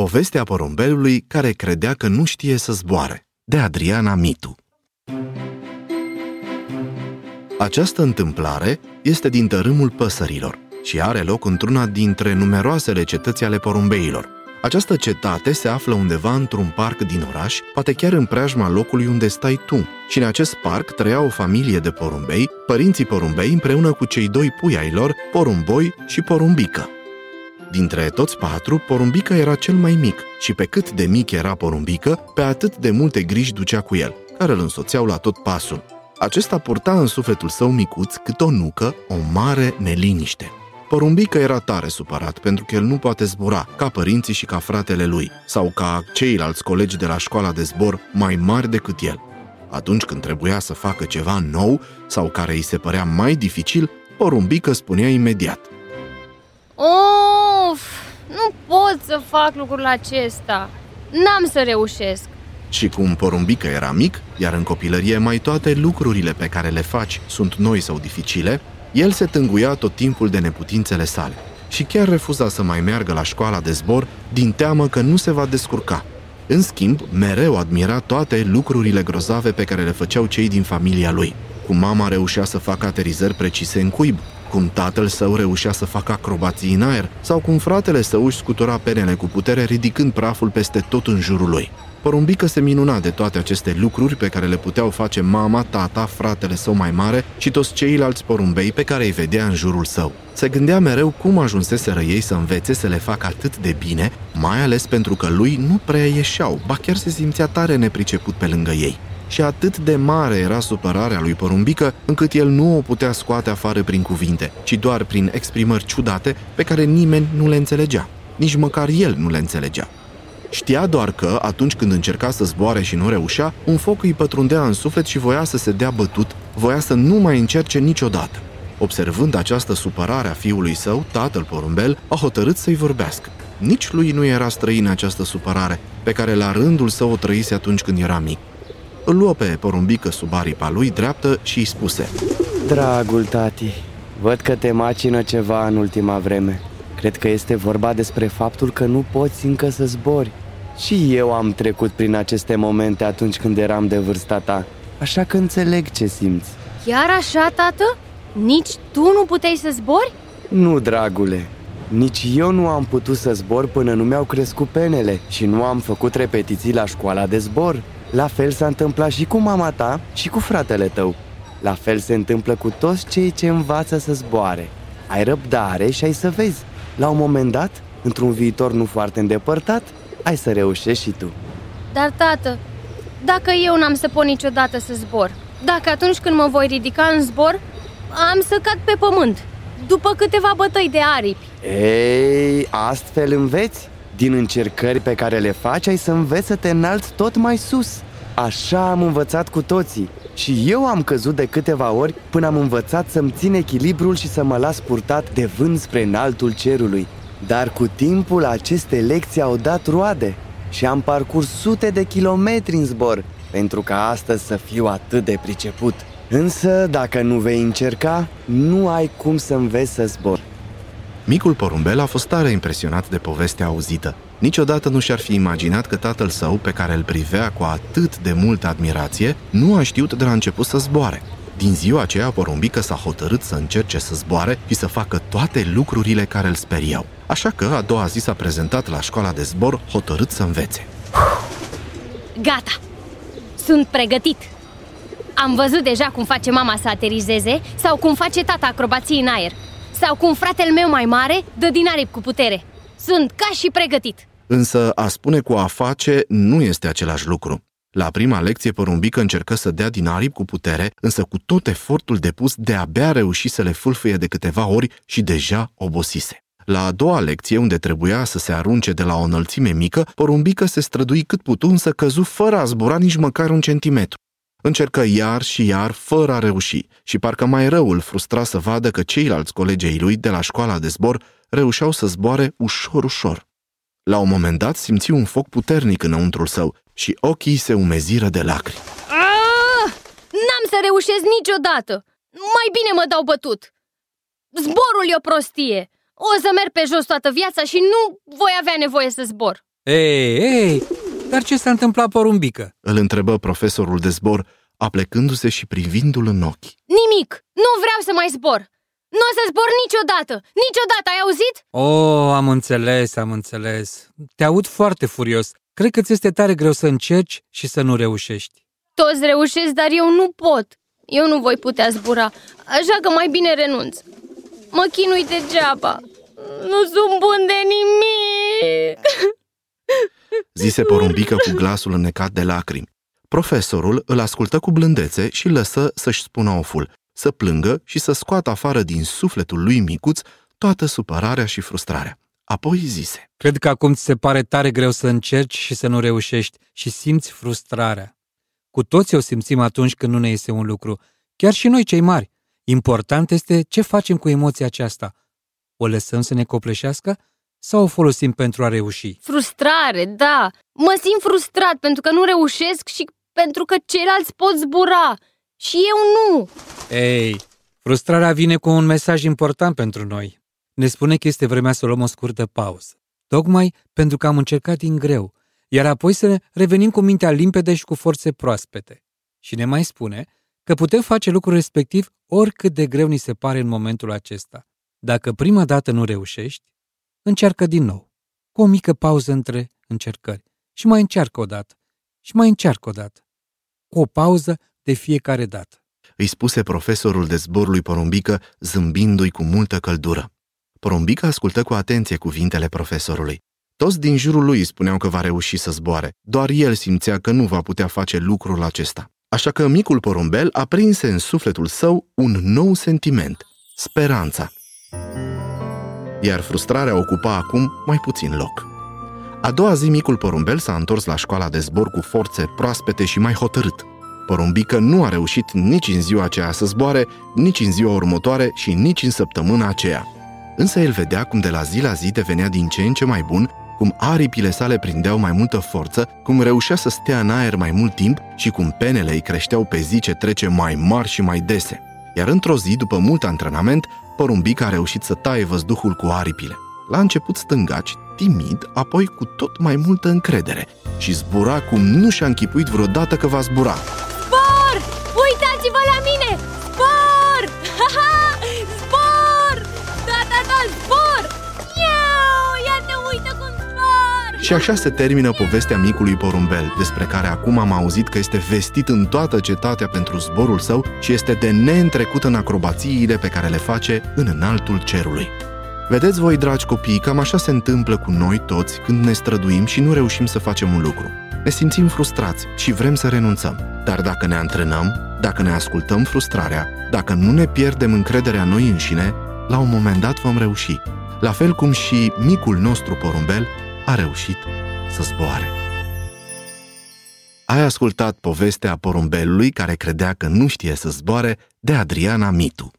Povestea porumbelului care credea că nu știe să zboare, de Adriana Mitu. Această întâmplare este din tărâmul păsărilor și are loc într-una dintre numeroasele cetăți ale porumbeilor. Această cetate se află undeva într-un parc din oraș, poate chiar în preajma locului unde stai tu. Și în acest parc trăia o familie de porumbei, părinții porumbei împreună cu cei doi pui ai lor, porumboi și porumbică. Dintre toți patru, porumbică era cel mai mic și pe cât de mic era porumbică, pe atât de multe griji ducea cu el, care îl însoțeau la tot pasul. Acesta purta în sufletul său micuț cât o nucă, o mare neliniște. Porumbică era tare supărat pentru că el nu poate zbura ca părinții și ca fratele lui, sau ca ceilalți colegi de la școala de zbor mai mari decât el. Atunci când trebuia să facă ceva nou sau care îi se părea mai dificil, Porumbică spunea imediat – Of, nu pot să fac lucrul acesta. N-am să reușesc. Și cum porumbică era mic, iar în copilărie mai toate lucrurile pe care le faci sunt noi sau dificile, el se tânguia tot timpul de neputințele sale și chiar refuza să mai meargă la școala de zbor din teamă că nu se va descurca. În schimb, mereu admira toate lucrurile grozave pe care le făceau cei din familia lui. Cum mama reușea să facă aterizări precise în cuib, cum tatăl său reușea să facă acrobații în aer, sau cum fratele său își scutura penele cu putere ridicând praful peste tot în jurul lui. Porumbică se minuna de toate aceste lucruri pe care le puteau face mama, tata, fratele său mai mare și toți ceilalți porumbei pe care îi vedea în jurul său. Se gândea mereu cum ajunseseră ei să învețe să le facă atât de bine, mai ales pentru că lui nu prea ieșeau, ba chiar se simțea tare nepriceput pe lângă ei și atât de mare era supărarea lui Porumbică, încât el nu o putea scoate afară prin cuvinte, ci doar prin exprimări ciudate pe care nimeni nu le înțelegea. Nici măcar el nu le înțelegea. Știa doar că, atunci când încerca să zboare și nu reușea, un foc îi pătrundea în suflet și voia să se dea bătut, voia să nu mai încerce niciodată. Observând această supărare a fiului său, tatăl porumbel a hotărât să-i vorbească. Nici lui nu era străină această supărare, pe care la rândul său o trăise atunci când era mic. Îl luă pe porumbică sub aripa lui dreaptă și îi spuse Dragul tati, văd că te macină ceva în ultima vreme Cred că este vorba despre faptul că nu poți încă să zbori Și eu am trecut prin aceste momente atunci când eram de vârsta ta Așa că înțeleg ce simți Chiar așa, tată? Nici tu nu puteai să zbori? Nu, dragule, nici eu nu am putut să zbor până nu mi-au crescut penele și nu am făcut repetiții la școala de zbor. La fel s-a întâmplat și cu mama ta și cu fratele tău. La fel se întâmplă cu toți cei ce învață să zboare. Ai răbdare și ai să vezi. La un moment dat, într-un viitor nu foarte îndepărtat, ai să reușești și tu. Dar, tată, dacă eu n-am să pot niciodată să zbor, dacă atunci când mă voi ridica în zbor, am să cad pe pământ, după câteva bătăi de aripi. Ei, astfel înveți? Din încercări pe care le faci, ai să înveți să te înalți tot mai sus. Așa am învățat cu toții. Și eu am căzut de câteva ori până am învățat să-mi țin echilibrul și să mă las purtat de vânt spre înaltul cerului. Dar cu timpul aceste lecții au dat roade și am parcurs sute de kilometri în zbor pentru ca astăzi să fiu atât de priceput. Însă, dacă nu vei încerca, nu ai cum să înveți să zbor. Micul porumbel a fost tare impresionat de povestea auzită. Niciodată nu și-ar fi imaginat că tatăl său, pe care îl privea cu atât de multă admirație, nu a știut de la început să zboare. Din ziua aceea, porumbică s-a hotărât să încerce să zboare și să facă toate lucrurile care îl speriau. Așa că a doua zi s-a prezentat la școala de zbor hotărât să învețe. Gata! Sunt pregătit! Am văzut deja cum face mama să aterizeze sau cum face tata acrobații în aer sau cum fratele meu mai mare dă din aripi cu putere. Sunt ca și pregătit. Însă a spune cu a face nu este același lucru. La prima lecție, Porumbică încercă să dea din aripi cu putere, însă cu tot efortul depus de-abia reuși să le fâlfâie de câteva ori și deja obosise. La a doua lecție, unde trebuia să se arunce de la o înălțime mică, Porumbică se strădui cât putu, însă căzu fără a zbura nici măcar un centimetru. Încercă iar și iar, fără a reuși, și parcă mai rău îl frustra să vadă că ceilalți colegii lui de la școala de zbor reușeau să zboare ușor-ușor. La un moment dat simți un foc puternic înăuntrul său și ochii se umeziră de lacrimi. Ah! N-am să reușesc niciodată! Mai bine mă dau bătut! Zborul e o prostie! O să merg pe jos toată viața și nu voi avea nevoie să zbor! Ei, ei, dar ce s-a întâmplat, porumbică? Îl întrebă profesorul de zbor, aplecându-se și privindu-l în ochi. Nimic! Nu vreau să mai zbor! Nu o să zbor niciodată! Niciodată, ai auzit? Oh, am înțeles, am înțeles. Te aud foarte furios. Cred că ți este tare greu să încerci și să nu reușești. Toți reușesc, dar eu nu pot. Eu nu voi putea zbura, așa că mai bine renunț. Mă chinui degeaba. Nu sunt bun de nimic. Zise porumbică cu glasul înnecat de lacrimi. Profesorul îl ascultă cu blândețe și lăsă să-și spună oful, să plângă și să scoată afară din sufletul lui micuț toată supărarea și frustrarea. Apoi zise, Cred că acum ți se pare tare greu să încerci și să nu reușești și simți frustrarea. Cu toți o simțim atunci când nu ne iese un lucru, chiar și noi cei mari. Important este ce facem cu emoția aceasta. O lăsăm să ne copleșească sau o folosim pentru a reuși? Frustrare, da. Mă simt frustrat pentru că nu reușesc și pentru că ceilalți pot zbura. Și eu nu. Ei, frustrarea vine cu un mesaj important pentru noi. Ne spune că este vremea să luăm o scurtă pauză. Tocmai pentru că am încercat din greu, iar apoi să ne revenim cu mintea limpede și cu forțe proaspete. Și ne mai spune că putem face lucrul respectiv oricât de greu ni se pare în momentul acesta. Dacă prima dată nu reușești, încearcă din nou, cu o mică pauză între încercări. Și mai încearcă o dată. Și mai încearcă o dată. Cu o pauză de fiecare dată. îi spuse profesorul de zbor lui Porumbică, zâmbindu-i cu multă căldură. Porumbică ascultă cu atenție cuvintele profesorului. Toți din jurul lui îi spuneau că va reuși să zboare, doar el simțea că nu va putea face lucrul acesta. Așa că micul porumbel aprinse în sufletul său un nou sentiment, speranța. Iar frustrarea ocupa acum mai puțin loc. A doua zi, micul porumbel s-a întors la școala de zbor cu forțe proaspete și mai hotărât. Porumbică nu a reușit nici în ziua aceea să zboare, nici în ziua următoare și nici în săptămâna aceea. Însă el vedea cum de la zi la zi devenea din ce în ce mai bun, cum aripile sale prindeau mai multă forță, cum reușea să stea în aer mai mult timp și cum penele îi creșteau pe zi ce trece mai mari și mai dese. Iar într-o zi, după mult antrenament, porumbica a reușit să taie văzduhul cu aripile. La început stângaci, timid, apoi cu tot mai multă încredere și zbura cum nu și-a închipuit vreodată că va zbura. Și așa se termină povestea micului porumbel, despre care acum am auzit că este vestit în toată cetatea pentru zborul său și este de neîntrecut în acrobațiile pe care le face în înaltul cerului. Vedeți voi, dragi copii, cam așa se întâmplă cu noi toți când ne străduim și nu reușim să facem un lucru. Ne simțim frustrați și vrem să renunțăm. Dar dacă ne antrenăm, dacă ne ascultăm frustrarea, dacă nu ne pierdem încrederea în noi înșine, la un moment dat vom reuși. La fel cum și micul nostru porumbel a reușit să zboare. Ai ascultat povestea porumbelului care credea că nu știe să zboare de Adriana Mitu.